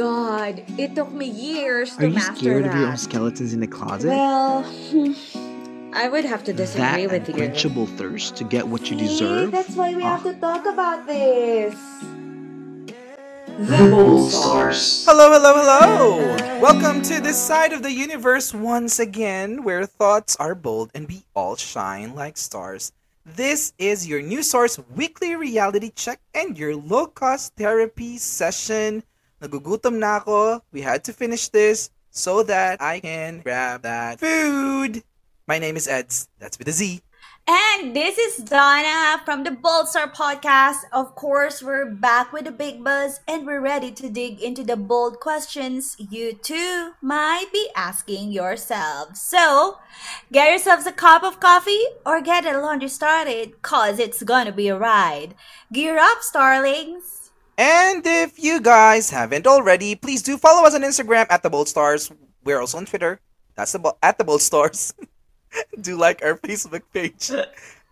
god, it took me years Are to you master scared that. of your own skeletons in the closet? Well, I would have to that disagree with you. That unquenchable thirst to get what you See, deserve? that's why we have Ah. to talk about this. The Bold Stars. Hello, hello, hello! Welcome to this side of the universe once again, where thoughts are bold and we all shine like stars. This is your New Source weekly reality check and your low cost therapy session. Nagugutom na ako. We had to finish this so that I can grab that food. My name is Eds. That's with a Z. And this is Donna from the Bold Star Podcast. Of course, we're back with the big buzz and we're ready to dig into the bold questions you too might be asking yourselves. So, get yourselves a cup of coffee or get a laundry started cause it's gonna be a ride. Gear up, starlings! And if you guys haven't already, please do follow us on Instagram at the Bold Stars. We're also on Twitter. That's the at the Bold Stars. do like our Facebook page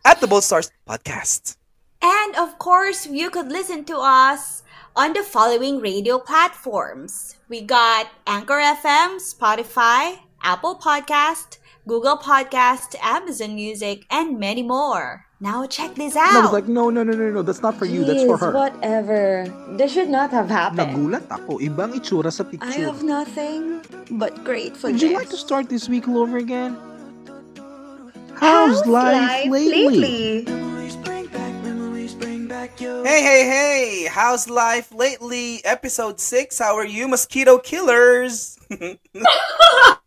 at the Bold Stars Podcast. And of course, you could listen to us on the following radio platforms. We got Anchor FM, Spotify, Apple Podcast, Google Podcast, Amazon Music, and many more. Now check this And I was like, no, no, no, no, no, that's not for you, that's for her. Whatever. This should not have happened. Nagulat ako, ibang itsura sa picture. I have nothing but gratefulness. Would you like to start this week all over again? How's, life, lately? Hey, hey, hey! How's life lately? Episode 6. How are you, mosquito killers?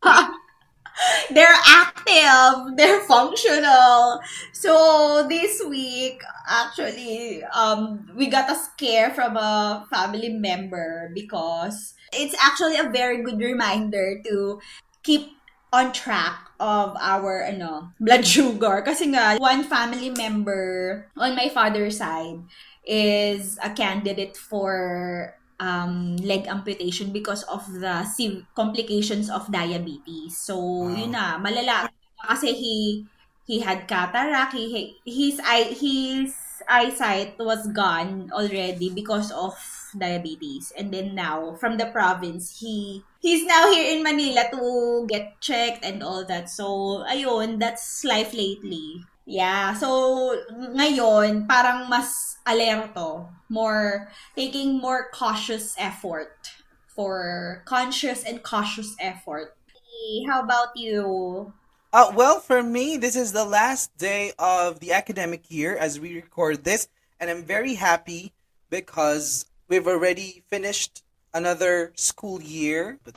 They're active, they're functional. So this week, actually, um, we got a scare from a family member because it's actually a very good reminder to keep on track of our ano blood sugar kasi nga one family member on my father's side is a candidate for um, leg amputation because of the complications of diabetes. So, Wow. yun na, malala. Kasi he, he had cataract, he, he- his, eye, his eyesight was gone already because of diabetes. And then now, from the province, he, he's now here in Manila to get checked and all that. So, ayun, that's life lately. Yeah, so ngayon parang mas alerto, more taking more cautious effort for conscious and cautious effort. How about you? Uh, well, for me, this is the last day of the academic year as we record this, and I'm very happy because we've already finished another school year. But,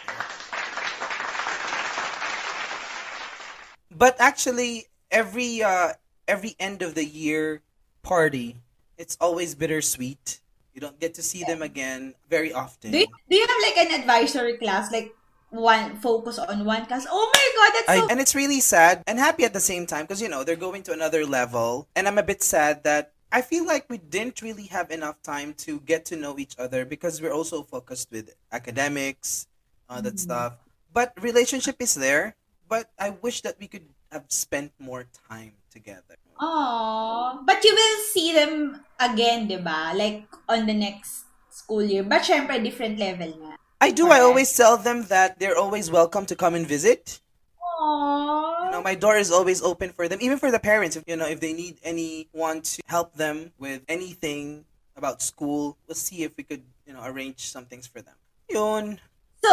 but actually, every uh, every end of the year party, it's always bittersweet. You don't get to see them again very often. Do you, do you have like an advisory class like one focus on one class? Oh my god, that's I, so and it's really sad and happy at the same time because you know they're going to another level and i'm a bit sad that i feel like we didn't really have enough time to get to know each other because we're also focused with academics uh, that Mhm. stuff but relationship is there but i wish that we could have spent more time together Oh, But you will see them again, di ba? Like, on the next school year. But syempre, different level nga. i do i always tell them that they're always welcome to come and visit Aww. you know, my door is always open for them, even for the parents. If you know, if they need anyone to help them with anything about school, we'll see if we could, you know, arrange some things for them. Yun. So,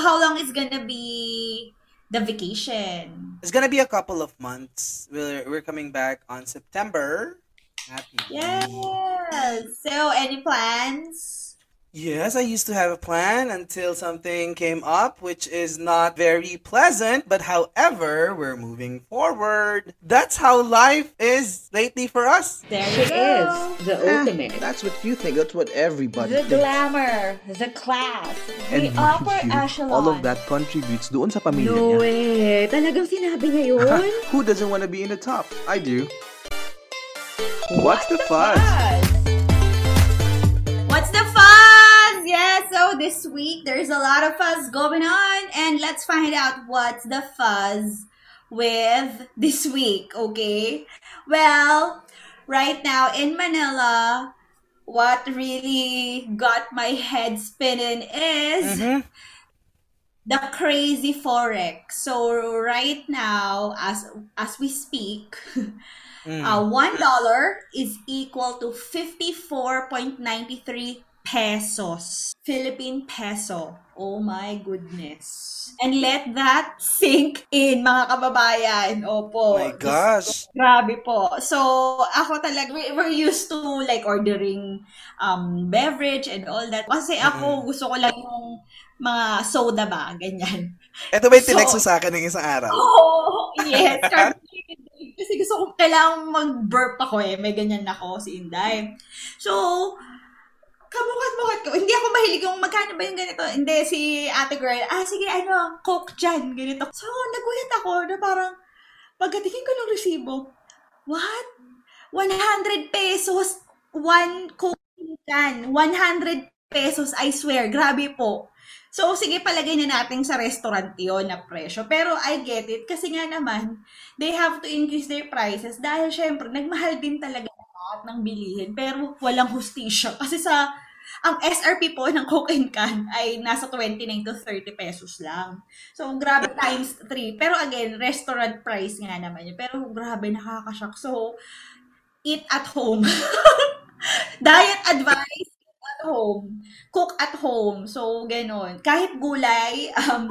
how long is gonna be the vacation? It's gonna be a couple of months. We're we're coming back on September. Happy. Yes. So, any plans? Yes, I used to have a plan until something came up, which is not very pleasant. But however, we're moving forward. That's how life is lately for us. There She is the Eh, ultimate. that's what you think, that's what everybody The thinks. glamour, the class, And the upper you, echelon. all of that contributes doon sa pamilya No niya. way. Talagang sinabi niya yun? Who doesn't want to be in the top? I do. What's the fuzz? What's the fuzz? This week there's a lot of fuzz going on, and let's find out what's the fuzz with this week, okay? Well, right now in Manila, what really got my head spinning is Mhm. the crazy forex. So right now, as as we speak, Mm. uh, one dollar is equal to fifty four point ninety three pesos, Philippine peso. Oh my goodness! And let that sink in, mga kababayan. Opo. my gosh. Grabe po. So, ako talaga, we- we're used to like ordering um beverage and all that. Kasi ako, gusto ko lang yung mga soda ba, ganyan. Ito ba yung So- tinext mo sa akin ng isang araw? Oh, yes. Kasi gusto ko, kailangan mag-burp ako eh. May ganyan ako, si Inday. So, kamukat-mukat ko. Hindi ako mahilig yung magkano ba yung ganito. Hindi, si ate girl, ah, sige, ano, coke dyan, ganito. So, nagulat ako na parang, pagkatingin ko ng resibo, what? 100 pesos, one coke can. 100 pesos, I swear. Grabe po. So, sige, palagay na natin sa restaurant yon na presyo. Pero I get it kasi nga naman, they have to increase their prices dahil syempre, nagmahal din talaga lahat ng bilihin. Pero walang hustisya. Kasi sa, ang SRP po ng Coke and Can ay nasa 29 to 30 pesos lang. So, grabe times 3. Pero again, restaurant price nga naman yun. Pero grabe, nakakashock. So, eat at home. Diet advice, eat at home. Cook at home. So, ganon. Kahit gulay, um,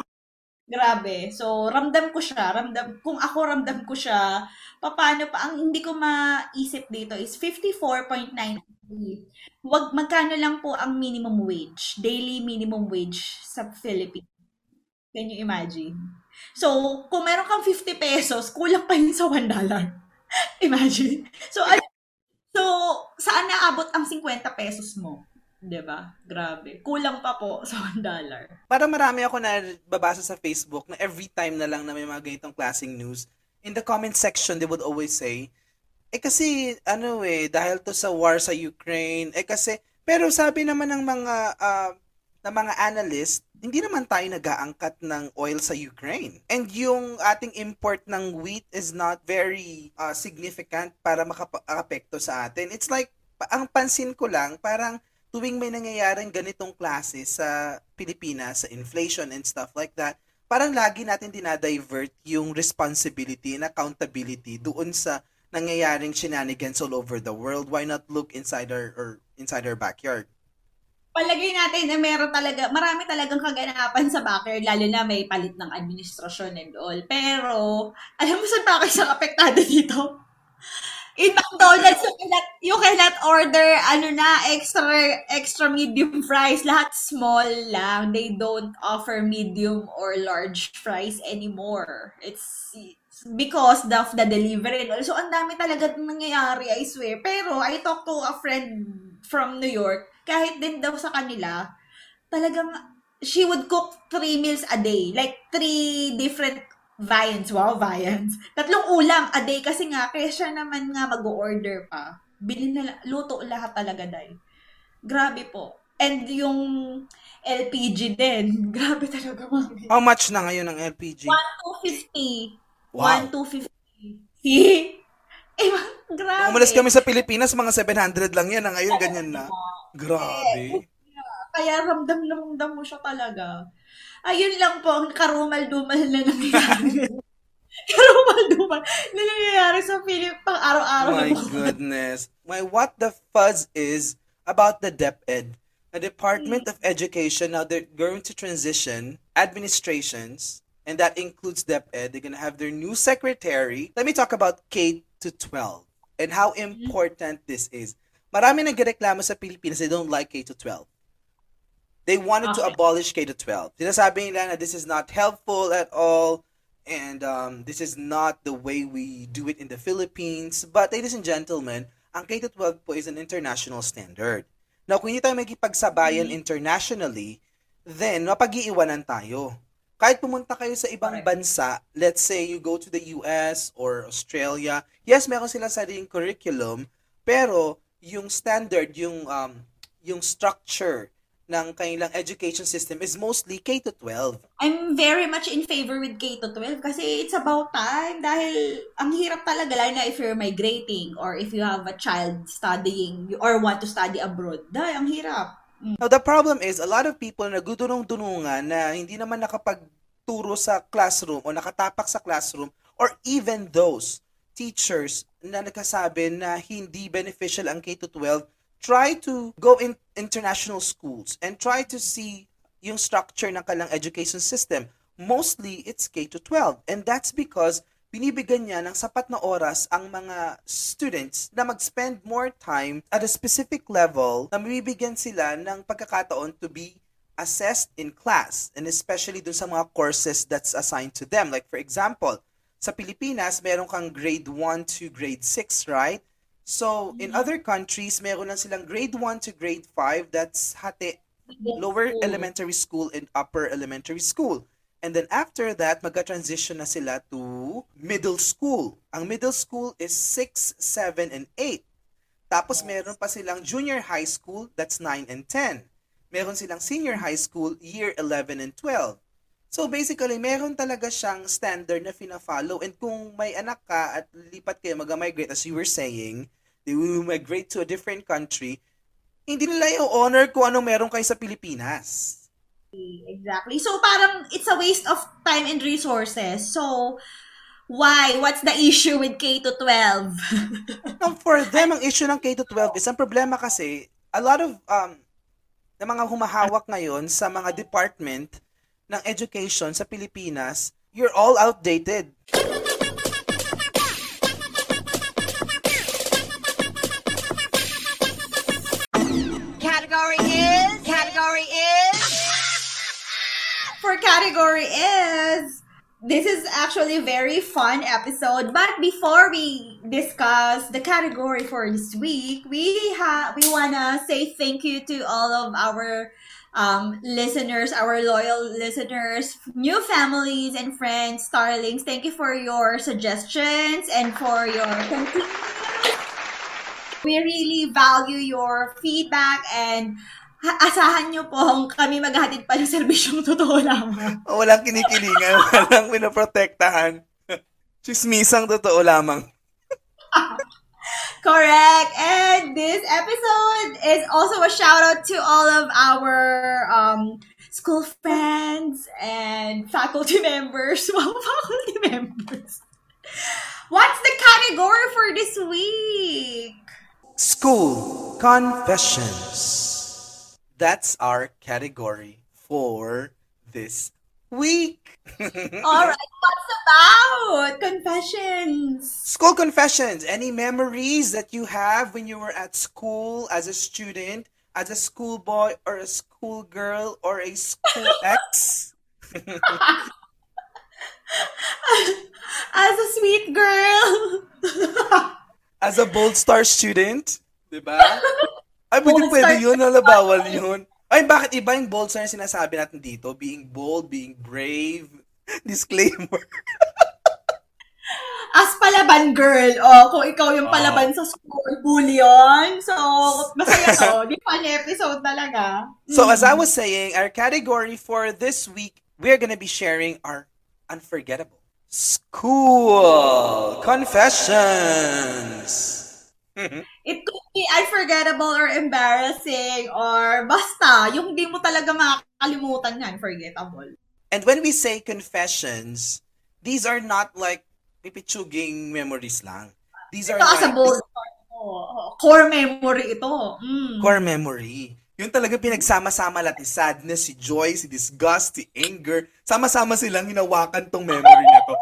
grabe. So, ramdam ko siya. Ramdam, kung ako ramdam ko siya, paano pa, ang hindi ko maisip dito is 54.93. Wag, magkano lang po ang minimum wage, daily minimum wage sa Philippines. Can you imagine? So, kung meron kang 50 pesos, kulang pa yun sa $1. Imagine. So, ano, so, saan naabot ang 50 pesos mo? 'Di ba? Grabe. Kulang pa po sa $1. Parang marami ako na babasa sa Facebook na every time na lang na may mga ganitong klaseng news, in the comment section, they would always say, eh kasi, ano eh, dahil to sa war sa Ukraine, eh kasi, pero sabi naman ng mga, ah, ng mga analyst, hindi naman tayo nag-aangkat ng oil sa Ukraine. And yung ating import ng wheat is not very ah, significant para makapekto sa atin. It's like, ang pansin ko lang, parang tuwing may nangyayaring ganitong klase sa Pilipinas, sa inflation and stuff like that, parang lagi natin dinadivert yung responsibility and accountability doon sa nangyayaring shenanigans all over the world. Why not look inside our or inside our backyard? Palagay natin na meron talaga, marami talagang kaganapan sa backyard, lalo na may palit ng administrasyon and all. Pero, alam mo saan pa kayo apektado dito? In McDonald's, you cannot, you cannot order, ano na, extra, extra medium fries. Lahat small lang. They don't offer medium or large fries anymore. It's, because of the delivery. and. So, ang dami talaga nangyayari, I swear. Pero, I talked to a friend from New York, kahit din daw sa kanila, talagang, she would cook three meals a day. Like, three different viands. Wow, viands. Tatlong ulam a day kasi nga, kaya siya naman nga mag-order pa. Bilhin na, luto lahat talaga dahil. Grabe po. And yung LPG din. Grabe talaga, mami. How much na ngayon ang LPG? 1,250. Wow. 1,250. See? Eh, grabe. Umalis kami sa Pilipinas, mga 700 lang yan. Ngayon, ganyan na. Grabe. Kaya ramdam na ramdam mo siya talaga. Ayun lang po, ang karumal-dumal na nangyayari. karumal-dumal na nangyayari sa Philip pang araw-araw. My goodness. My what the fuzz is about the DepEd. The Department of Education, now they're going to transition administrations, and that includes DepEd. They're going to have their new secretary. Let me talk about K to 12 and how important this is. Marami nagreklamo sa Pilipinas, they don't like K to 12. They wanted to Okay. abolish K to 12. Sinasabi nila na this is not helpful at all and um, this is not the way we do it in the Philippines. But ladies and gentlemen, ang K to 12 po is an international standard. Now, kung hindi tayo magkipagsabayan internationally, then mapag-iiwanan tayo. Kahit pumunta kayo sa ibang bansa, let's say you go to the US or Australia, yes, meron silang sariling curriculum, pero yung standard, yung um, yung structure ng kanilang education system is mostly K to 12. I'm very much in favor with K to 12 kasi it's about time dahil ang hirap talaga lalo na if you're migrating or if you have a child studying or want to study abroad. Dahil ang hirap. Now, the problem is, a lot of people nagdudunong-dunungan na hindi naman nakapagturo sa classroom o nakatapak sa classroom or even those teachers na nagkasabi na hindi beneficial ang K to 12 try to go in international schools and try to see yung structure ng kanilang education system. Mostly, it's K to 12. And that's because binibigyan niya ng sapat na oras ang mga students na mag-spend more time at a specific level na mabibigyan sila ng pagkakataon to be assessed in class and especially dun sa mga courses that's assigned to them. Like for example, sa Pilipinas, meron kang grade 1 to grade 6, right? So, in other countries, meron lang silang grade 1 to grade 5, that's hati, lower elementary school and upper elementary school. And then after that, magka-transition na sila to middle school. Ang middle school is 6, 7, and 8. Tapos meron pa silang junior high school, that's 9 and 10. Meron silang senior high school, year 11 and 12. So basically, meron talaga siyang standard na fina-follow. And kung may anak ka at lipat kayo mag-migrate, as you were saying, they will migrate to a different country, hindi nila yung honor kung anong meron kayo sa Pilipinas. Exactly. So parang it's a waste of time and resources. So why? What's the issue with K to 12? Now, for them, ang issue ng K to 12 is, ang problema kasi, a lot of, um, na mga humahawak ngayon sa mga department ng education sa Pilipinas, you're all outdated. For category is this is actually a very fun episode. But before we discuss the category for this week, we have we wanna say thank you to all of our um, listeners, our loyal listeners, new families and friends, starlings. Thank you for your suggestions and for your. We really value your feedback and asahan nyo pong kami maghahatid pa ng serbisyong totoo lamang. O, walang kinikilingan, walang pinoprotektahan. Chismisang totoo lamang. Correct. And this episode is also a shout out to all of our um, school friends and faculty members. Wow, faculty members. What's the category for this week? School Confessions. That's our category for this week. All right, what's about confessions? School confessions. Any memories that you have when you were at school as a student, as a schoolboy or a schoolgirl or a school ex? As a sweet girl. As a bold star student? Diba? Ay, pwede Bold pwede yun. Wala bawal yun. Ay, bakit iba yung bold star na sinasabi natin dito? Being bold, being brave. Disclaimer. As palaban girl, oh, kung ikaw yung palaban sa school, bully yun. So, masaya to. Di fun episode talaga. So, as I was saying, our category for this week, we're gonna be sharing our unforgettable school confessions. It could be unforgettable or embarrassing or basta, yung hindi mo talaga makakalimutan yan, forgettable. And when we say confessions, these are not like pipitsuging memories lang. These are Ito as a like bold oh, core memory ito. Mm. core memory. Yung talaga pinagsama-sama lahat, sadness, si joy, si disgust, si anger. Sama-sama silang hinawakan tong memory na to.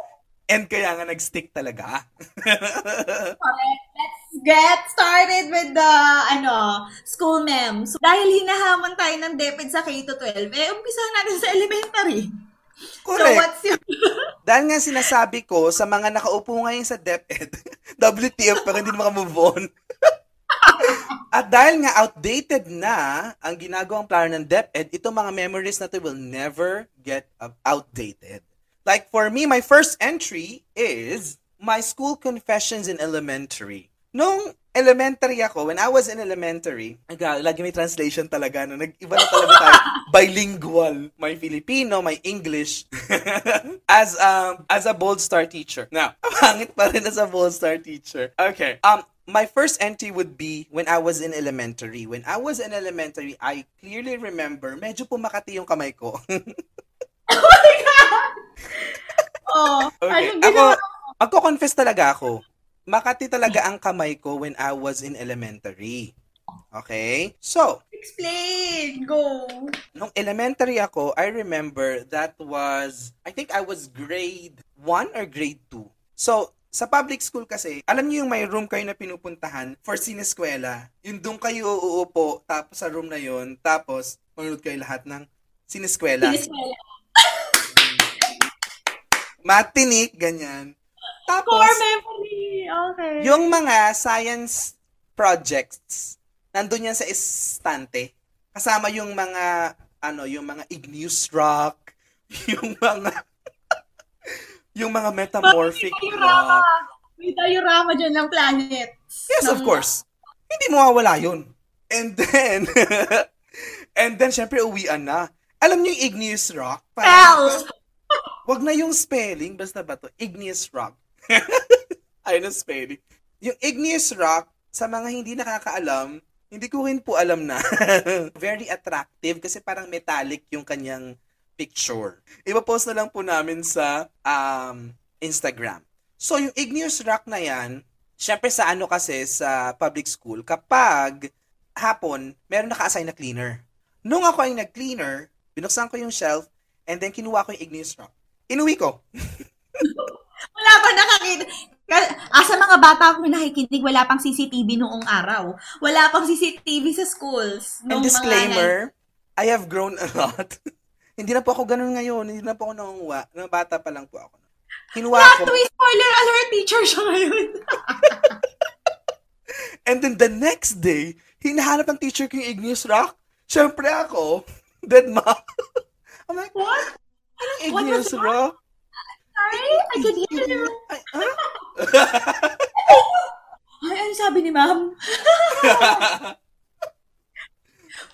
And kaya nga nag-stick talaga. Correct. Get started with the ano, school memes. So, dahil hinahamon tayo ng DepEd sa K-12, eh, umpisa natin sa elementary. So, Correct. what's your... Dahil nga sinasabi ko sa mga nakaupo ngayon sa DepEd, WTF pero hindi na makamove on. At dahil nga outdated na ang ginagawang plano ng DepEd, itong mga memories na to will never get outdated. Like for me, my first entry is my school confessions in elementary. Nung elementary ako, when I was in elementary, nag- lagi may translation talaga, no? nag-iba na talaga tayo. Bilingual. May Filipino, may English. as um as a Bold Star teacher. Now, pangit pa rin as a Bold Star teacher. Okay. Um, my first entry would be when I was in elementary. When I was in elementary, I clearly remember, medyo pumakati yung kamay ko. Oh, Okay. anong Ako, ginawa? magko-confess talaga ako. Makati talaga ang kamay ko when I was in elementary. Okay? So, Explain. Go. nung elementary ako, I remember that was, I think I was grade 1 or grade 2. So, sa public school kasi, alam niyo yung may room kayo na pinupuntahan for sineskwela. Yung doon kayo uuupo, tapos sa room na yun, tapos manonood kayo lahat ng sineskwela. Siniskwela. Matinik, ganyan. Tapos, Core memory. Okay. Yung mga science projects, nandun yan sa estante. Kasama yung mga, ano, yung mga igneous rock, yung mga, yung mga metamorphic May diorama. rock. May diorama dyan ng planets. Yes, of Ng- course. Hindi mawawala yun. And then, and then, syempre, uwian na. Alam niyo yung igneous rock? Hell! Wag na yung spelling, basta ba to? Igneous rock. Ayun ang spelling. Yung igneous rock, sa mga hindi nakakaalam, hindi ko rin po alam na. Very attractive kasi parang metallic yung kanyang picture. Ipapost na lang po namin sa um, Instagram. So, yung igneous rock na yan, syempre sa ano kasi sa public school, kapag hapon, meron naka-assign na cleaner. Nung ako ay nag-cleaner, binuksan ko yung shelf, and then kinuha ko yung igneous rock. Inuwi ko. Wala pa nakakita. Ka- Ah, sa mga bata akong nakikinig, wala pang CCTV noong araw. Wala pang CCTV sa schools. And nung mga disclaimer, I have grown a lot. hindi na po ako ganun ngayon. Hindi na po ako nangunguha. Nung bata pa lang po ako. Kinuha Plot ko. twist, spoiler alert, teacher siya ngayon. And then the next day, hinahanap ng teacher ko yung igneous rock. Siyempre ako, dead ma. I'm like, What? anong What igneous was rock? Sorry? I could hear you. Ay, ah? Ay, ano sabi ni ma'am?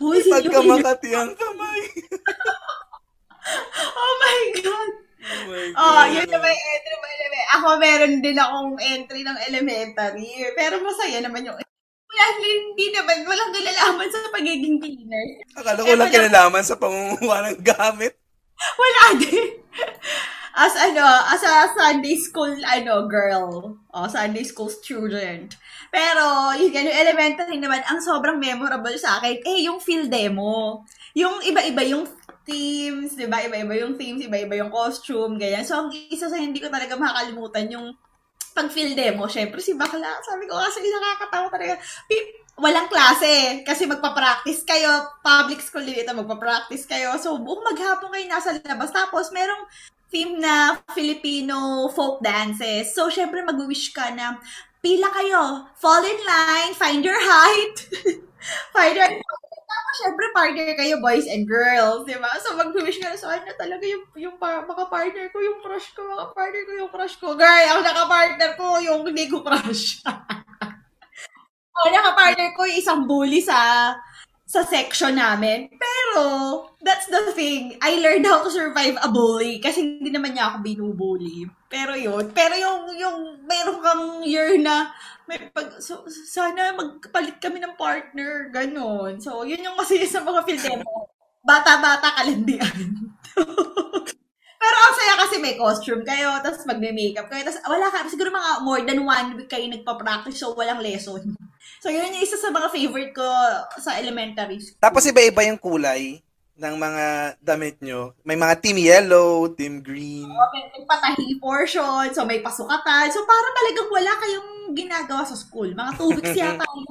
Uy, si Pagka Yuki. makati ang kamay. Oh my God. Oh my Oh, God. yun na may entry mo elementary. Ako meron din akong entry ng elementary. Pero masaya naman yung wala, hindi naman, walang nalalaman sa pagiging cleaner. Akala ko Eh, lang wala- kinalaman sa pangunguha ng gamit. Wala din. As ano, as a Sunday school, ano, girl. Oh, Sunday school student. Pero, yung ganun, elementary naman, ang sobrang memorable sa akin, eh, yung field demo. Yung iba-iba yung themes, di ba? Iba-iba yung themes, iba-iba yung costume, ganyan. So, ang isa sa hindi ko talaga makakalimutan yung pag field demo, syempre si Bakla, sabi ko kasi nakakatawa talaga. Pi- Walang klase kasi magpa-practice kayo, public school din ito, magpa-practice kayo. So, buong maghapon kayo nasa labas. Tapos, merong theme na Filipino folk dances. So, syempre mag-wish ka na pila kayo, fall in line, find your height, find your tapos, syempre, partner kayo, boys and girls, di ba? So, mag-wish ka na sa kanya talaga yung, yung pa, mga partner ko, yung crush ko, mga partner ko, yung crush ko. Girl, ang naka-partner ko, yung hindi ko crush. o, naka-partner ko yung isang bully sa sa section namin. Pero, that's the thing. I learned how to survive a bully kasi hindi naman niya ako binubully. Pero yun. Pero yung, yung meron kang year na may pag, so, sana magpalit kami ng partner. Ganon. So, yun yung kasi sa mga film demo. Bata-bata kalandian. Pero ang saya kasi may costume kayo, tapos magme-makeup kayo, tapos wala ka, siguro mga more than one week kayo nagpa-practice, so walang lesson. So, yun yung isa sa mga favorite ko sa elementary school. Tapos iba-iba yung kulay ng mga damit nyo. May mga team yellow, team green. may, may patahi portion, so may pasukatan. So, para talagang wala kayong ginagawa sa school. Mga two weeks yata. Ang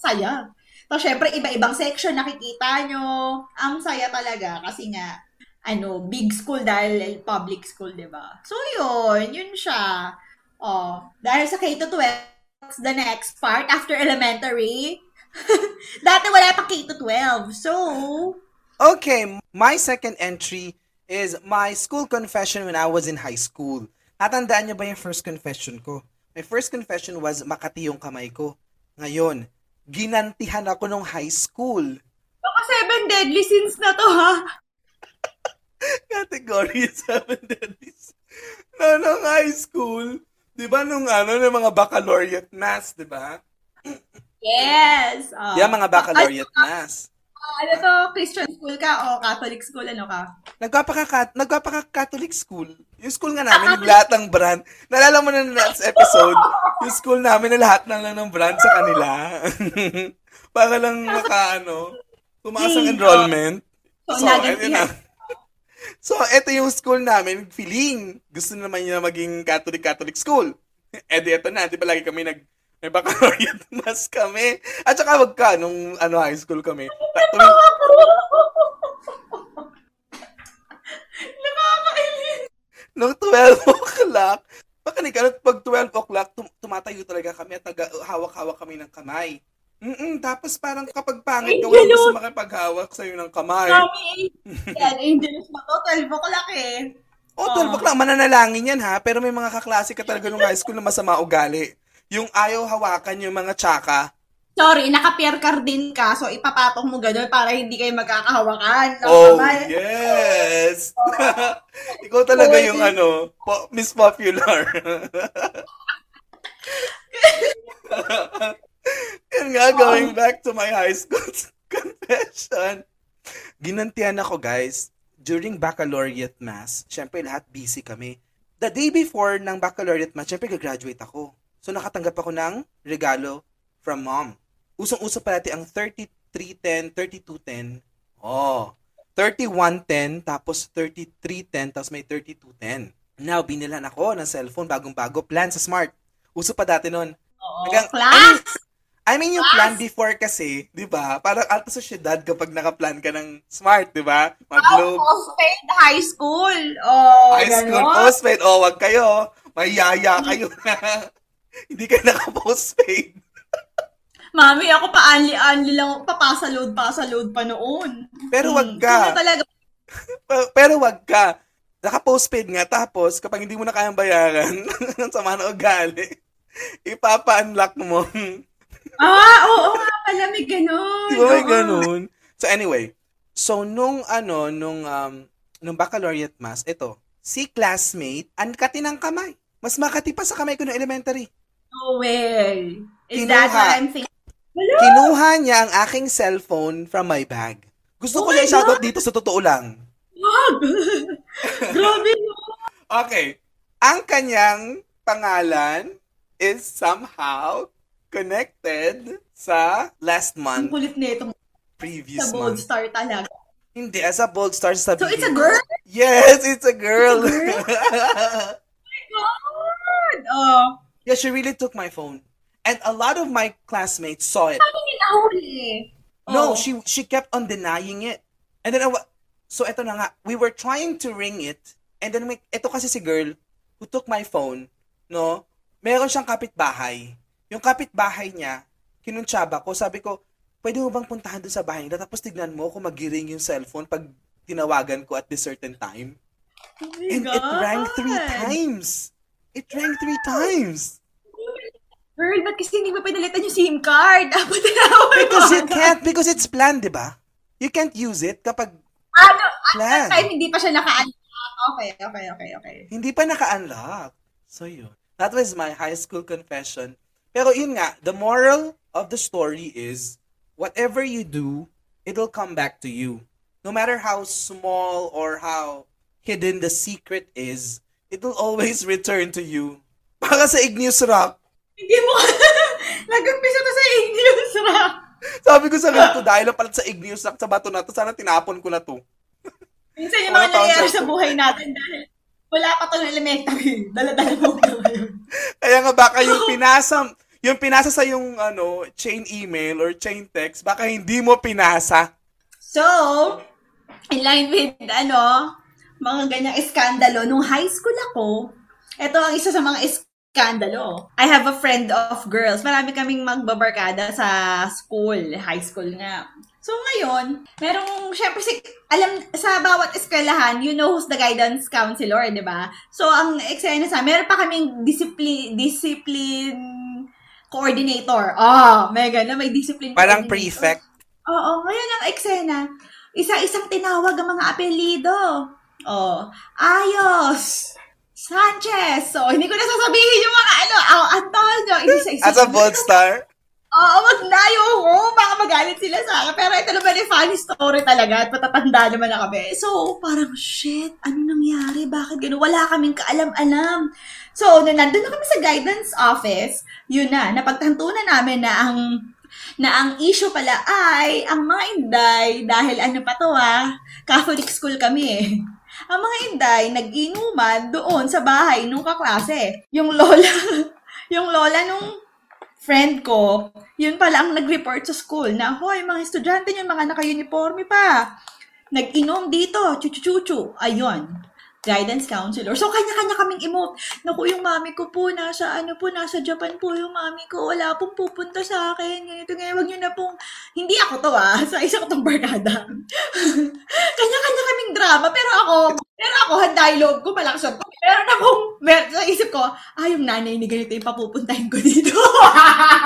saya. So, syempre, iba-ibang section nakikita nyo. Ang saya talaga kasi nga, ano, big school dahil public school, di ba? So, yun. Yun siya. Oh, dahil sa K-12, what's the next part after elementary? Dati wala pa K-12. So, Okay, my second entry is my school confession when I was in high school. Natandaan niyo ba yung first confession ko? My first confession was Makati yung kamay ko. Ngayon, ginantihan ako nung high school. Baka seven deadly sins na to, ha? Category 7 deadlies. No, nung high school, di ba nung ano, ng mga baccalaureate mass, di ba? Yes. Oh. Yan, mga baccalaureate mass. Ah, ano to? Christian school ka o Catholic school? Ano ka? Nagpapaka, nagpapaka-Catholic school. Yung school nga namin, yung lahat ng brand. Nalala mo na na last episode, yung school namin na lahat ng, ng brand sa kanila. Para lang maka, ano, tumaas ang enrollment. So, So, nugget ayun na. So, ito yung school namin, feeling. Gusto naman niya maging Catholic-Catholic school. Eh, di ito na. Di ba lagi kami nag, may baccalaureate mass kami. At saka wag ka, nung ano, high school kami. tuwing- nung 12 o'clock, makinig ka, pag 12 o'clock, tum- tumatayo talaga kami at hawak-hawak kami ng kamay. Mm tapos parang kapag pangit ka, ganun. gusto makipaghawak sa'yo ng kamay. Mami, yan, angels mo to. 12 o'clock eh. O, 12 o'clock, mananalangin yan ha, pero may mga kaklase ka talaga nung high school na masama ugali. Yung ayaw hawakan yung mga tsaka. Sorry, naka-Pierre Cardin ka, so ipapatong mo gano'n para hindi kayo magkakahawakan. Oh, kamay. yes! Ikaw talaga yung ano, po- Miss Popular. Yan nga, going back to my high school confession. Ginantihan ako, guys, during baccalaureate mass. Siyempre, lahat busy kami. The day before ng baccalaureate mass, siyempre, gagraduate ako. So, nakatanggap ako ng regalo from mom. Usong-uso pa natin ang 3310, 3210. Oh, 3110, tapos 3310, tapos may 3210. Now, binilan ako ng cellphone, bagong-bago, plan sa smart. Uso pa dati nun. Oo, Hanggang- class! I mean, yung plan before kasi, di ba? Parang alta sosyedad kapag nakaplan ka ng smart, di ba? Mag-globe. Postpaid high school. Oh, High school ganon. postpaid. O, wag kayo. May yaya kayo na. Hindi kayo naka-postpaid. Mami, ako pa anli-anli lang, papasa load, pasa load pa noon. Pero wag Hmm, ka. sino talaga, Pero- wag ka. Naka-postpaid nga. Tapos, kapag hindi mo na kayang bayaran, sama ng ugali, ipapa-unlock mo. Ah, oo nga pala, may ganon. Di ba may ganun? So anyway, so nung ano, nung, um, nung baccalaureate mass, ito, si classmate, ang kati ng kamay. Mas makati pa sa kamay ko ng elementary. No way. Is Kinuha. that what I'm thinking? Wala. Kinuha niya ang aking cellphone from my bag. Gusto Oh ko siya shoutout dito sa totoo lang. Wag. Grabe. Okay. Ang kanyang pangalan is somehow connected sa last Ang month, kulit nito previous sa bold month. star talaga. Hindi, as a bold star sa So it's a girl? Yes, it's a girl. God. Oh. yeah, she really took my phone. And a lot of my classmates saw it. Paano niya nahuli? No, Oh. she she kept on denying it. And then I so eto na nga, we were trying to ring it. And then may, eto kasi si girl who took my phone, no? Meron siyang kapitbahay. Yung kapitbahay niya, kinuntsaba ko, sabi ko, pwede mo bang puntahan doon sa bahay nila tapos tignan mo kung mag-ring yung cellphone pag tinawagan ko at this certain time. Oh And it rang three God. times. It rang three times. Girl, ba't kasi hindi mo pinalitan yung SIM card? Because you can't, because it's planned, di ba? You can't use it kapag Ano? At Plan. that time, hindi pa siya naka-unlock. Okay, okay, okay, okay. hindi pa naka-unlock. So yun. That was my high school confession. Pero yun nga, the moral of the story is, whatever you do, it'll come back to you. No matter how small or how hidden the secret is, it'll always return to you. Baka sa Igneous Rock. Hindi mo Nag-umpisa to sa English, Rock. Sabi ko sa ganito, dahil lang pala sa Igneous Rock sa bato na to, sana tinapon ko na to. Minsan yung mga nangyayari sa buhay natin dahil wala pa to ng elementary. Dala-dala mo. Kaya nga baka yung pinasa, yung pinasa sa yung ano, chain email or chain text, baka hindi mo pinasa. So, in line with, ano, mga ganyang iskandalo, nung high school ako, ito ang isa sa mga iskandalo. I have a friend of girls. Marami kaming magbabarkada sa school, high school nga. So ngayon, merong, syempre, si, alam, sa bawat eskwelahan, you know who's the guidance counselor, di ba? So, ang eksena sa, meron pa kaming discipline, discipline coordinator. Ah, mega na may discipline Parang prefect. Oo, ngayon ang eksena, isa-isang tinawag ang mga apelido. Oh, Ayos, Sanchez. So, hindi ko na sasabihin yung mga ano, oh, Antonio. Isa-isa. As a bold star. Oo, wag na yung baka magalit sila sa akin. Pero ito naman yung funny story talaga at matatanda naman na kami. So, parang, shit, ano nangyari? Bakit gano'n? Wala kaming kaalam-alam. So, nung nandun na kami sa guidance office, yun na, napagtantunan namin na ang na ang issue pala ay ang mga inday, dahil ano pa to ah, Catholic school kami eh. Ang mga inday, nag-inuman doon sa bahay nung kaklase. Yung lola, yung lola nung friend ko, yun pala ang nag-report sa school na, hoy, mga estudyante niyo, mga naka-uniforme pa. Nag-inom dito, chuchu-chuchu. Ayun guidance counselor. So, kanya-kanya kaming emote. Naku, yung mami ko po, nasa ano po, nasa Japan po yung mami ko. Wala pong pupunta sa akin. Ganito, ganyan. Wag nyo na pong, hindi ako to ah, sa isa ko tong barkada. kanya-kanya kaming drama. Pero ako, pero ako, handa yung loob ko, malakas ako. Meron akong, mer- sa isip ko, ah, yung nanay ni ganito yung papupuntahin ko dito.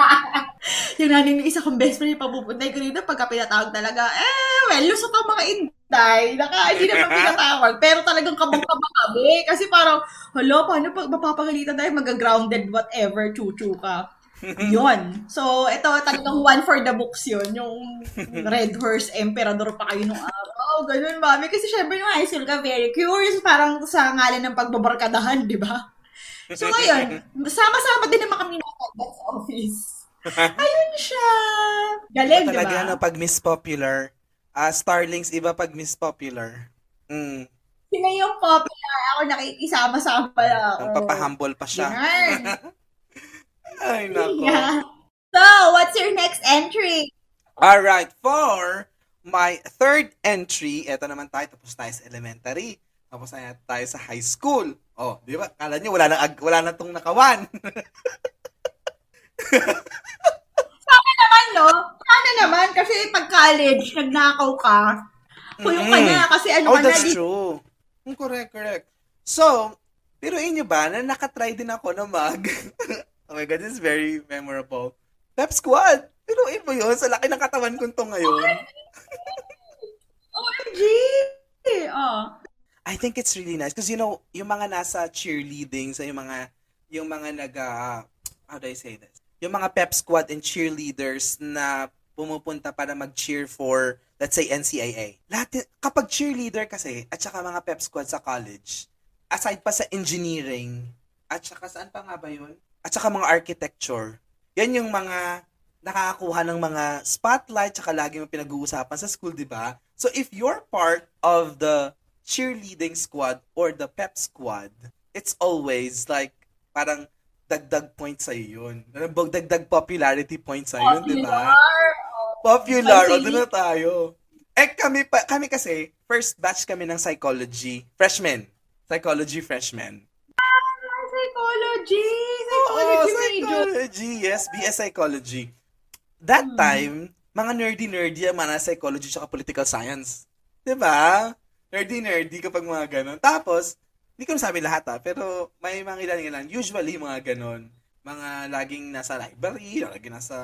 yung nanay ni isa kong best friend yung papupuntahin ko dito, pagka pinatawag talaga, eh, well, lusot ang mga inday. Naka, hindi naman pinatawag. Pero talagang kabang-kabang kami. Kasi parang, hala, paano pag mapapagalitan tayo, mag-grounded whatever, chuchu ka. Yun. So, ito talagang one for the books yun. Yung Red Horse Emperador pa kayo nung araw. Ganun, mami. Kasi syempre yung high school ka, very curious. Parang sa ngalan ng pagbabarkadahan, di ba? So, ngayon, sama-sama din naman kami nasa sa office. Ayun siya. Galing, di Talaga, ba? no, pag Miss Popular, ah Starlings, iba pag Miss Popular. Mm, Sino yung popular? Ako nakikisama-sama lang ako. ang papahumble pa siya. Ay, nako. Yeah. So, what's your next entry? Alright, for my third entry, eto naman tayo, tapos tayo sa elementary. Tapos na tayo sa high school. Oh, di ba? Kala nyo, wala na, wala na tong nakawan. naman, no? Sana naman, kasi pag college, nagnakaw ka, puyo ka Mm. na, kasi ano oh, ka na, that's di- true. Mm, correct, correct. So, pero inyo ba, na nakatry din ako na mag, oh my God, this is very memorable. Pep Squad! Pinuin mo yun, sa laki ng katawan ko to ngayon. OMG! Oh. I think it's really nice because you know, yung mga nasa cheerleading sa yung mga yung mga nag ah, how do I say this? Yung mga pep squad and cheerleaders na pumupunta para mag-cheer for let's say NCAA. Lahat kapag cheerleader kasi at saka mga pep squad sa college, aside pa sa engineering at saka saan pa nga ba yun? At saka mga architecture. Yan yung mga nakakakuha ng mga spotlight tsaka lagi mo pinag-uusapan sa school, di ba? So if you're part of the cheerleading squad or the pep squad, it's always like parang dagdag points sa'yo yun. Parang Dagdag popularity points sa'yo yun, di ba? Popular. O, Ay, doon na tayo. Eh, kami, pa, kami kasi, first batch kami ng psychology. Freshman. Psychology freshman. Psychology! Oo, Psychology major! psychology. Yes, BS Psychology. That Hmm. time, mga nerdy-nerdy ang mga psychology tsaka political science. 'Di ba? Nerdy-nerdy kapag mga ganon. Tapos, hindi ko nasabi lahat ha, pero may mga ilan-ilan. Usually, mga ganon. Mga laging nasa library, laging nasa...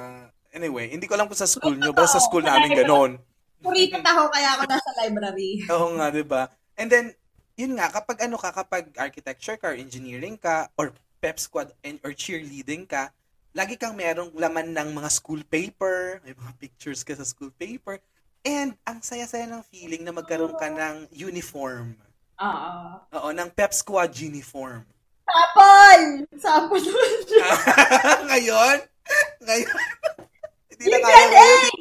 Anyway, hindi ko alam kung sa school nyo, basta sa school namin ganon. Purito taho kaya ako nasa library. Oo nga, 'di ba? And then yun nga kapag ano ka kapag architecture ka or engineering ka or pep squad and or cheerleading ka, lagi kang merong laman ng mga school paper, may mga pictures ka sa school paper. And ang saya-saya ng feeling na magkaroon ka ng uniform. Oo. Oo, ng pep squad uniform. Naman siya. ngayon, ngayon, hindi na kaya ngayon.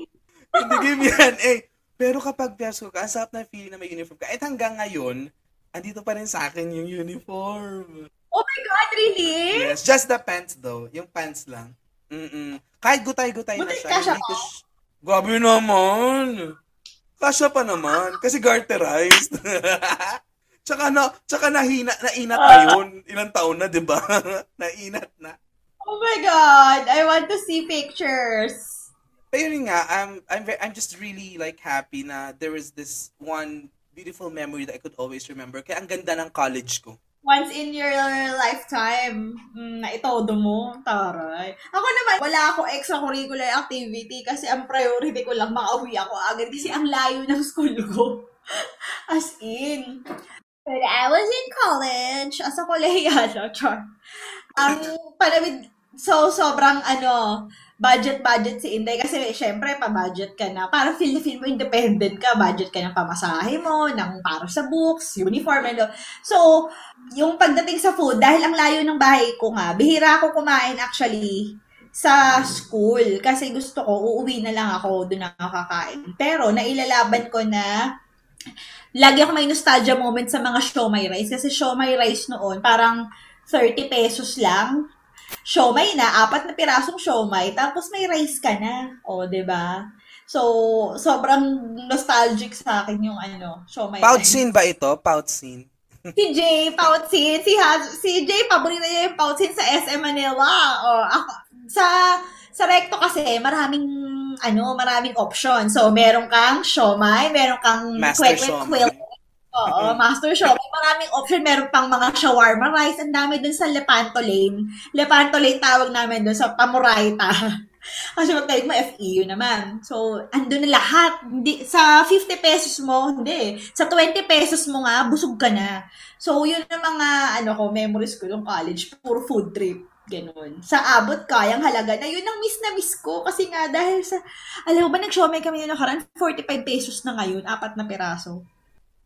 Hindi game yan, eh. Pero kapag Persko ka, ang sarap na feeling na may uniform ka. At hanggang ngayon, andito pa rin sa akin yung uniform. Oh my God, really? Yes, just the pants though. Yung pants lang. Mm-mm. Kahit gutay-gutay na siya. kasya hindi ko sh- Grabe naman. Kasya pa naman. Kasi garterized. Tsaka na, tsaka nahina, nainat na yun. Ilang taon na, di ba? nainat na. Oh my God, I want to see pictures. Pero yun nga, I'm, I'm, ve- I'm just really like happy na there is this one beautiful memory that I could always remember. Kaya ang ganda ng college ko. once in your lifetime mm, na itodo mo, taray. Ako naman, wala ako extracurricular activity kasi ang priority ko lang makauwi ako agad kasi ang layo ng school ko. As in. When I was in college, as a kolehiyano, char. Ang panawid, so sobrang ano, budget-budget si Inday kasi syempre pa-budget ka na. Para feel na feel mo independent ka, budget ka ng pamasahe mo, ng para sa books, uniform, and all. So, yung pagdating sa food, dahil ang layo ng bahay ko nga, bihira ako kumain actually sa school kasi gusto ko, uuwi na lang ako, doon ako kakain. Pero, nailalaban ko na lagi ako may nostalgia moment sa mga siomay rice kasi siomay rice noon parang 30 pesos lang. Siomay na, apat na pirasong siomay, tapos may rice ka na. O, 'di ba? So, sobrang nostalgic sa akin yung ano, siomay rice. Pouchin ba ito? Pouchin. Si Jay, Pouchin. Si, Haz, si Jay, paborito niya yung Pouchin sa SM Manila. O, ako, sa, sa Recto kasi, maraming, ano, maraming option. So, meron kang siomay, meron kang Master kwek-kwek. Oo, master siomay. Maraming option. Meron pang mga shawarma rice. Ang dami dun sa Lepanto Lane. Lepanto Lane tawag namin dun sa Pamorayta. Kasi magkalit mo FEU naman. So, andun na lahat. Hindi, sa 50 pesos mo, hindi. Sa 20 pesos mo nga, busog ka na. So, yun ang mga, ano ko, memories ko nung college. Puro food trip. Ganun. Sa abot kayang halaga na yun ang miss na miss ko. Kasi nga, dahil sa, alam mo ba, nag-shomay kami nung nakaraan, 45 pesos na ngayon, apat na piraso.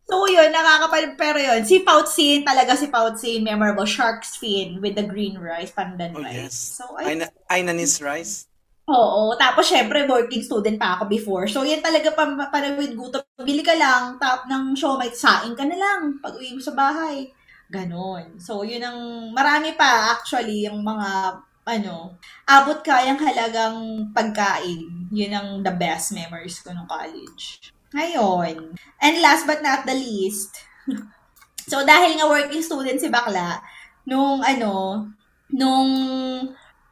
So, yun, nakakapal, pero yun, si Poutzin, talaga si Poutzin, memorable shark's fin with the green rice, pandan Oh, rice. yes. So, Ay, na, nanis rice. Oo. Tapos, syempre, working student pa ako before. So, yan talaga pa, para with gutom. Bili ka lang, tap ng siomay, saing ka na lang pag uwi mo sa bahay. Ganon. So, yun ang, marami pa actually, yung mga, ano, abot kayang halagang pagkain. Yun ang the best memories ko nung college. Ngayon. And last but not the least, so dahil nga working student si Bakla, nung ano, nung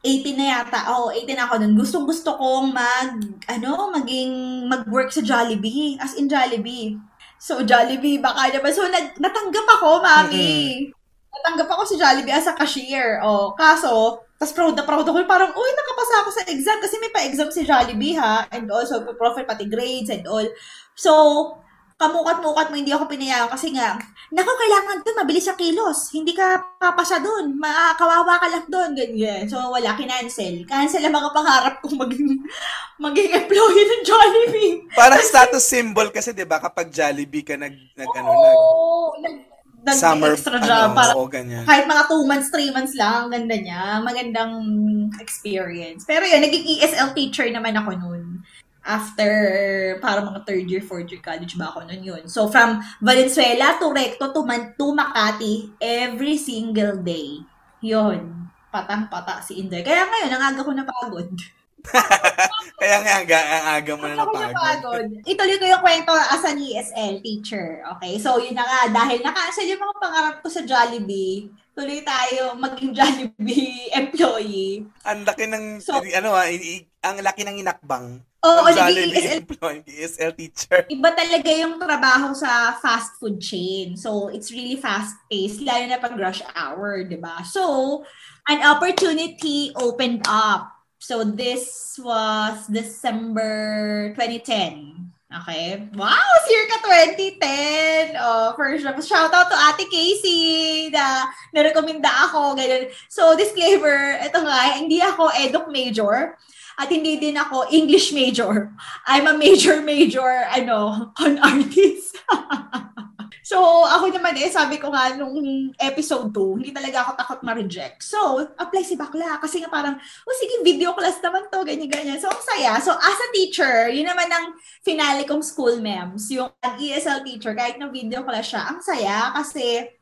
18 na yata. Oh, 18 ako nun. Gustong gusto kong mag, ano, maging, mag-work sa Jollibee. As in Jollibee. So, Jollibee, baka naman. So, nag, natanggap ako, mami. Natanggap ako sa Jollibee as a cashier. O, kaso, tas proud na proud ako. Parang, uy, nakapasa ako sa exam. Kasi may pa-exam si Jollibee, ha? And also, profile pati grades and all. So, kamukat-mukat mo, hindi ako pinayaan kasi nga, naku, kailangan doon, mabilis sa kilos. Hindi ka papasa doon. Makakawawa ka lang doon. Ganyan. So, wala, kinancel. Cancel ang mga pangarap kong maging, maging employee ng Jollibee. Parang status symbol kasi 'di ba kapag Jollibee ka nag nag ano nag nag, nag summer extra ano, job. Para, oo, ganyan. kahit mga 2 months, 3 months lang, ang ganda niya. Magandang experience. Pero yun, naging ESL teacher naman ako noon. After, para mga third year, fourth year college ba ako noon yun. So, from Valenzuela to Recto to, Man- to Makati, every single day. Yun. Patang-pata si Inday. Kaya ngayon, ang aga ko napagod. Kaya nga aga, ang aga mo na napagod. napagod. Ituloy ko yung kwento as an ESL teacher. Okay? So, yun na nga. Dahil nakansel yung mga pangarap ko sa Jollibee, tuloy tayo maging Jollibee employee. Ang laki ng So- ano ah, i- ang laki ng inakbang. Oo, ng naging ESL employee, ESL teacher. Iba talaga yung trabaho sa fast food chain. So, it's really fast-paced, lalo na pag rush hour, di ba? So, an opportunity opened up. So, this was December 2010. Okay? Wow! Circa 2010! Oh, first shout out to Ate Casey na narekomenda ako. Ganun. So, disclaimer, ito nga, hindi ako eduk major at hindi din ako English major. I'm a major major ano, con artist. so, ako naman eh, sabi ko nga nung episode 2, hindi talaga ako takot ma-reject. So, apply si Bakla kasi nga parang, oh sige, video class naman to, ganyan-ganyan. So, ang saya. So, as a teacher, yun naman ang finale kong school mems. Yung ESL teacher, kahit na video class siya, ang saya kasi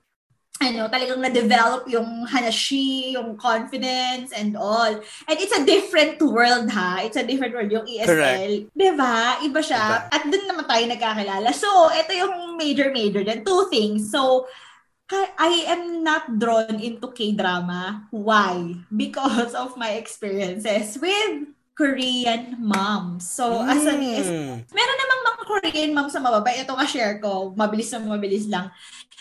ano, talagang na-develop yung hanashi, yung confidence and all. And it's a different world ha. It's a different world yung ESL. Correct. Diba? Iba siya. At dun naman tayo nagkakilala. So, ito yung major-major din. Two things. So, I am not drawn into K-drama. Why? Because of my experiences with Korean moms. So, as an ESL Mm. meron namang mga Korean mom sa mababa. Ito ka share ko, mabilis na mabilis lang.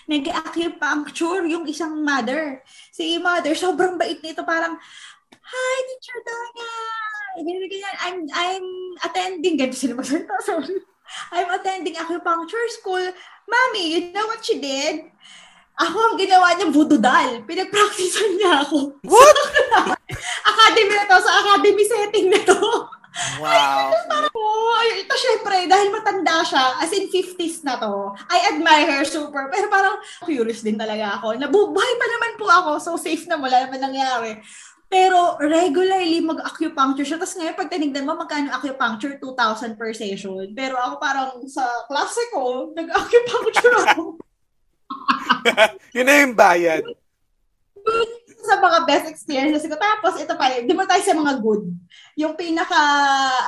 nag-acupuncture yung isang mother. Si mother, sobrang bait nito. Parang, Hi, Teacher Donna! Ganyan. I'm, I'm attending, ganito sila magsalita, sorry. I'm attending acupuncture school. Mommy, you know what she did? Ako ang ginawa niyang bududal. Pinag-practicean niya ako. What? academy na to, sa academy setting na to. Wow. Oh, ito syempre, dahil matanda siya, as in 50s na to, I admire her super. Pero parang curious din talaga ako. Nabubuhay pa naman po ako, so safe na wala naman nangyari. Pero regularly mag-acupuncture siya. Tapos ngayon, pag tinignan mo, magkano acupuncture? 2,000 per session. Pero ako parang sa klase ko, nag-acupuncture ako. Yun na yung bayad. sa mga best experiences ko. Tapos, ito pa, di ba tayo sa mga good? Yung pinaka,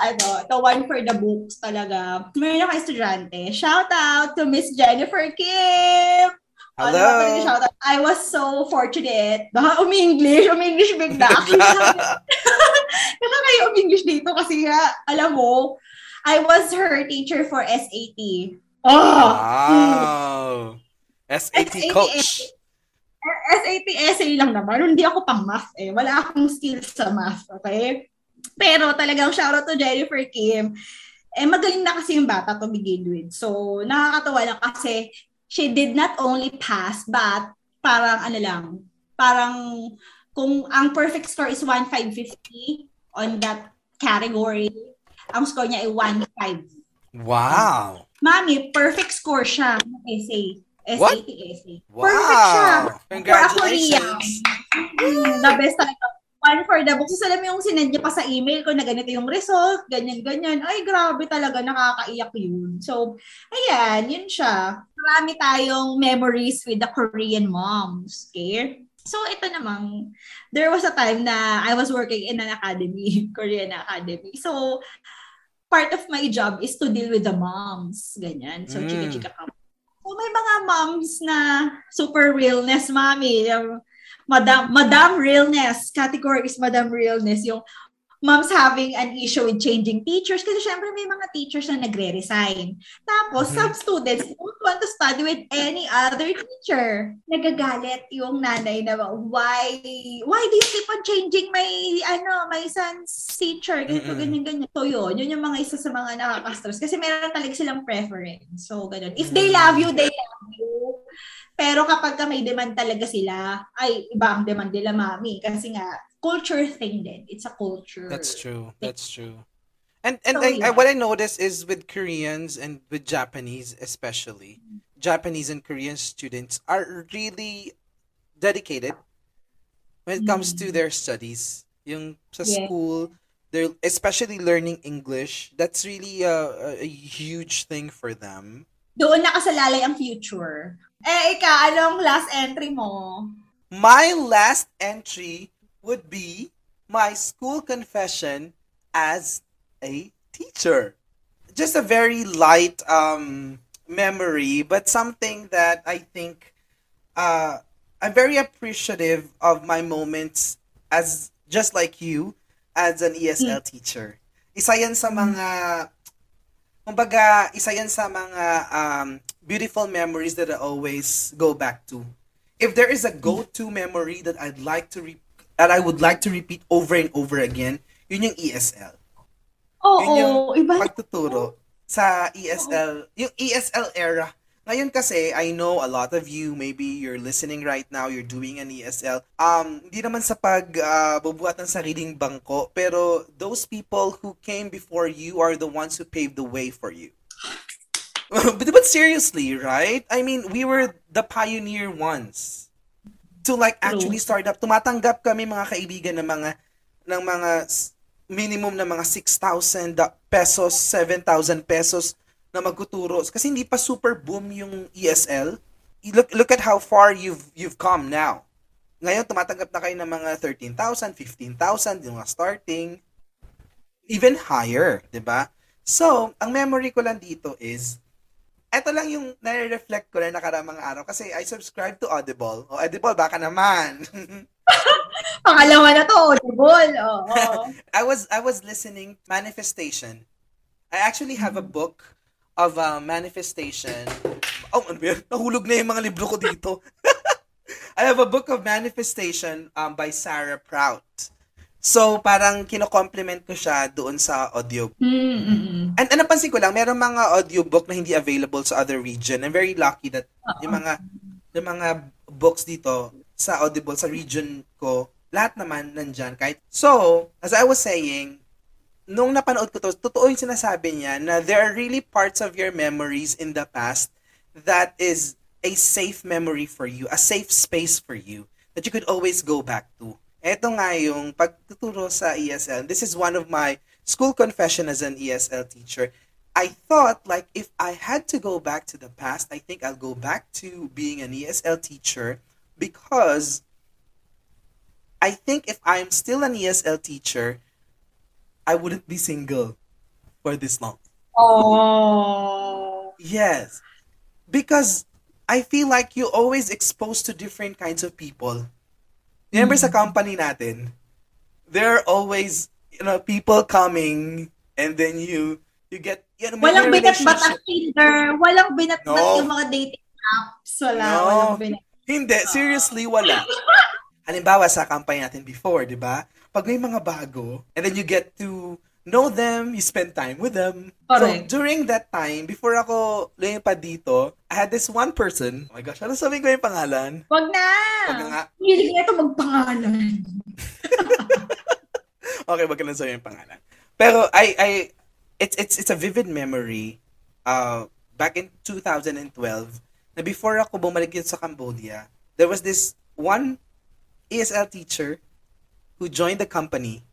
ano, the one for the books talaga. Meron ako estudyante. Shout out to Miss Jennifer Kim! Oh, Hello. talaga shout out. I was so fortunate. Baka umi-English, umi-English bigla. Kaya kayo umi-English dito kasi nga, alam mo, I was her teacher for SAT. Oh! Wow. SAT SAT. coach. SAT essay lang naman. Hindi ako pang math eh. Wala akong skills sa math, okay? Pero talagang shoutout to Jennifer Kim. Eh, magaling na kasi yung bata to begin with. So, nakakatawa lang kasi she did not only pass, but parang ano lang, parang kung ang perfect score is 1,550 on that category, ang score niya ay 1,500. Wow. Mami, perfect score siya ng essay. SAT essay. Wow. Perfect siya. Congratulations. Mm, the best talaga. One for the books. So, alam mo yung sinend niya pa sa email ko na ganito yung result, ganyan, ganyan. Ay, grabe talaga, nakakaiyak yun. So, ayan, yun siya. Marami tayong memories with the Korean moms. Okay? So, ito namang, there was a time na I was working in an academy, Korean academy. So, part of my job is to deal with the moms. Ganyan. So, Mm. chika-chika ka. So, may mga moms na super realness. Yung Madam, Madam Realness. Category is Madam Realness. Yung moms having an issue with changing teachers kasi syempre may mga teachers na nagre-resign. Tapos, Mhm. some students don't want to study with any other teacher. Nagagalit yung nanay na, why, why do you keep on changing my, ano, my son's teacher? Ganito, Mm-mm. ganyan, ganyan. So, yun. Yun yung mga isa sa mga nakaka-stress. Kasi meron talaga silang preference. So, ganun. If they love you, they love you. Pero kapag ka may demand talaga sila, ay, iba ang demand nila, mami. Kasi nga, culture thing then. It's a culture. That's true. That's true. And and So, I, I, what I notice is with Koreans and with Japanese especially, Japanese and Korean students are really dedicated when it comes to Mm. their studies. Yung sa Yeah. school, they're especially learning English. That's really a, a huge thing for them. Doon nakasalalay ang future. Eh, ika, anong last entry mo? My last entry would be my school confession as a teacher. Just a very light um, memory, but something that I think uh, I'm very appreciative of my moments as just like you as an ESL teacher. Isa yan sa mga kumbaga, isa yan sa mga um, beautiful memories that I always go back to. If there is a go-to memory that I'd like to re- that I would like to repeat over and over again, yun yung ESL. Oo, Yun yung iba. pagtuturo sa ESL, yung ESL era. Ngayon kasi, I know a lot of you, maybe you're listening right now, you're doing an ESL. Um, hindi naman sa pag uh, bubuhat ng sariling bangko, pero those people who came before you are the ones who paved the way for you. but, but seriously, right? I mean, we were the pioneer ones to like actually start up. Tumatanggap kami mga kaibigan ng mga ng mga minimum na mga 6,000 da- pesos, 7,000 pesos na magtuturo. Kasi hindi pa super boom yung ESL. Look look at how far you've you've come now. Ngayon tumatanggap na kayo ng mga 13,000, 15,000 yung mga starting even higher, 'di ba? So, ang memory ko lang dito is eto lang yung nare-reflect ko na nakaramang araw kasi I subscribe to Audible. O Audible, baka naman. Pangalawa na to, audible. Oo. I was I was listening manifestation. I actually have a book of uh, manifestation Oh, ano? Nahulog na yung mga libro ko dito. I have a book of manifestation um, by Sarah Prout. So, parang kino-compliment ko siya doon sa audio. Mm-mm. And, and napansin ko lang, meron mga audiobook na hindi available sa other region. I'm very lucky that yung mga yung mga books dito sa Audible, sa region ko, lahat naman nandyan. Kahit, so, as I was saying, nung napanood ko to, totoo yung sinasabi niya na there are really parts of your memories in the past that is a safe memory for you, a safe space for you that you could always go back to. Ito nga yung pagtuturo sa ESL. This is one of my school confession as an ESL teacher. I thought like if I had to go back to the past, I think I'll go back to being an ESL teacher because I think if I'm still an ESL teacher, I wouldn't be single for this long. Oh. Yes. Because I feel like you're always exposed to different kinds of people. Remember sa company natin, there are always, you know, people coming and then you you get, you know, Walang binatbat relationship. ang Tinder. Walang binatbat No. yung mga dating apps. Wala. No. Walang binat. Hindi, seriously, wala. Halimbawa sa company natin before, di ba? Pag may mga bago, and then you get to know them, you spend time with them. Correct. So, during that time, before ako lumipad dito, I had this one person, oh my gosh, ano sabihin ko yung pangalan? Wag na. Wag na nga. Hilig na ito magpangalan. okay, wag ka na sabihin yung pangalan. Pero I I it's it's it's a vivid memory uh back in 2012 na before ako bumalik yun sa Cambodia, there was this one ESL teacher who joined the company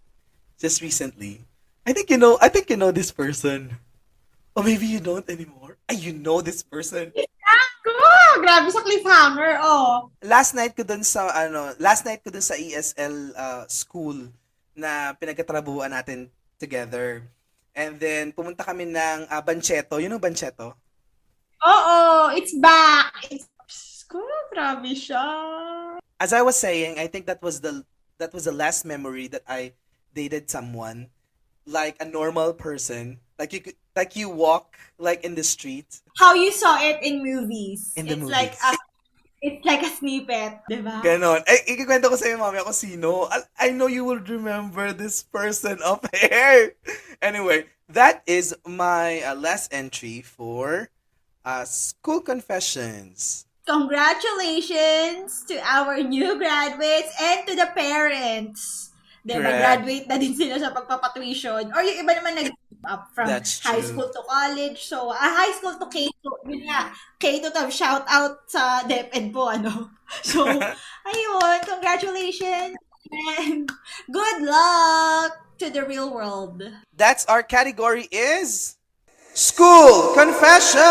just recently. I think you know, I think you know this person. Or maybe you don't anymore. Ay, you know this person. Ako! Grabe sa cliffhanger, oh. last night ko dun sa ano, last night ko dun sa ESL uh, school na pinagkatrabuhan natin together. And then pumunta kami ng uh, Bancheto. You know Bancheto? Oo, it's back. It's... Ko, grabe siya. As I was saying, I think that was the that was the last memory that I dated someone like a normal person. Like you could like you walk like in the street. How you saw it in movies. In the it's movies. like a, it's like a snippet, di ba? Ganon. Eh, ikikwento ko sa mami, ako sino. I, I know you will remember this person up here. Anyway, that is my uh, last entry for uh, School Confessions. Congratulations to our new graduates and to the parents. Ba, Correct. graduate na din sila sa pagpapatuition. Or yung iba naman nag up from That's high true. school to college. So, ah, high school to K2. Yun nga, K2 to shout out sa DepEd po, ano. So, ayun, congratulations and good luck to the real world. That's our category is School Confessions.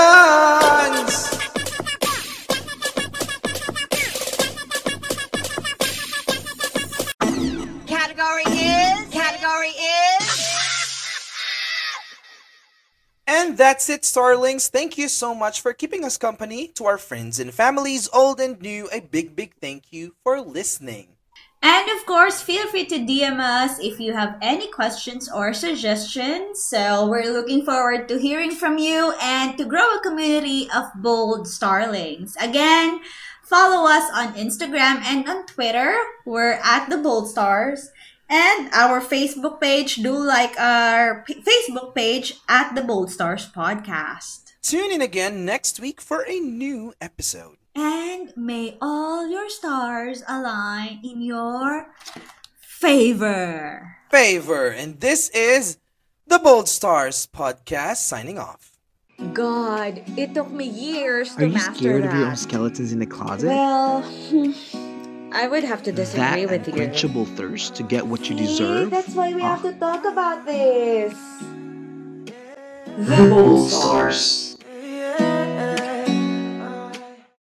And that's it, Starlings. Thank you so much for keeping us company. To our friends and families, old and new, a big, big thank you for listening. And of course, feel free to DM us if you have any questions or suggestions. So we're looking forward to hearing from you and to grow a community of bold starlings. Again, follow us on Instagram and on Twitter. We're at the Bold Stars. And our Facebook page, do like our p- Facebook page at the Bold Stars Podcast. Tune in again next week for a new episode. And may all your stars align in your favor. Favor, and this is the Bold Stars podcast signing off. God, it took me years Are to you master scared of your own that. skeletons in the closet? Well, I would have to that disagree with you. unquenchable thirst to get what you See, deserve? That's why we have to talk about this. The Bold Stars.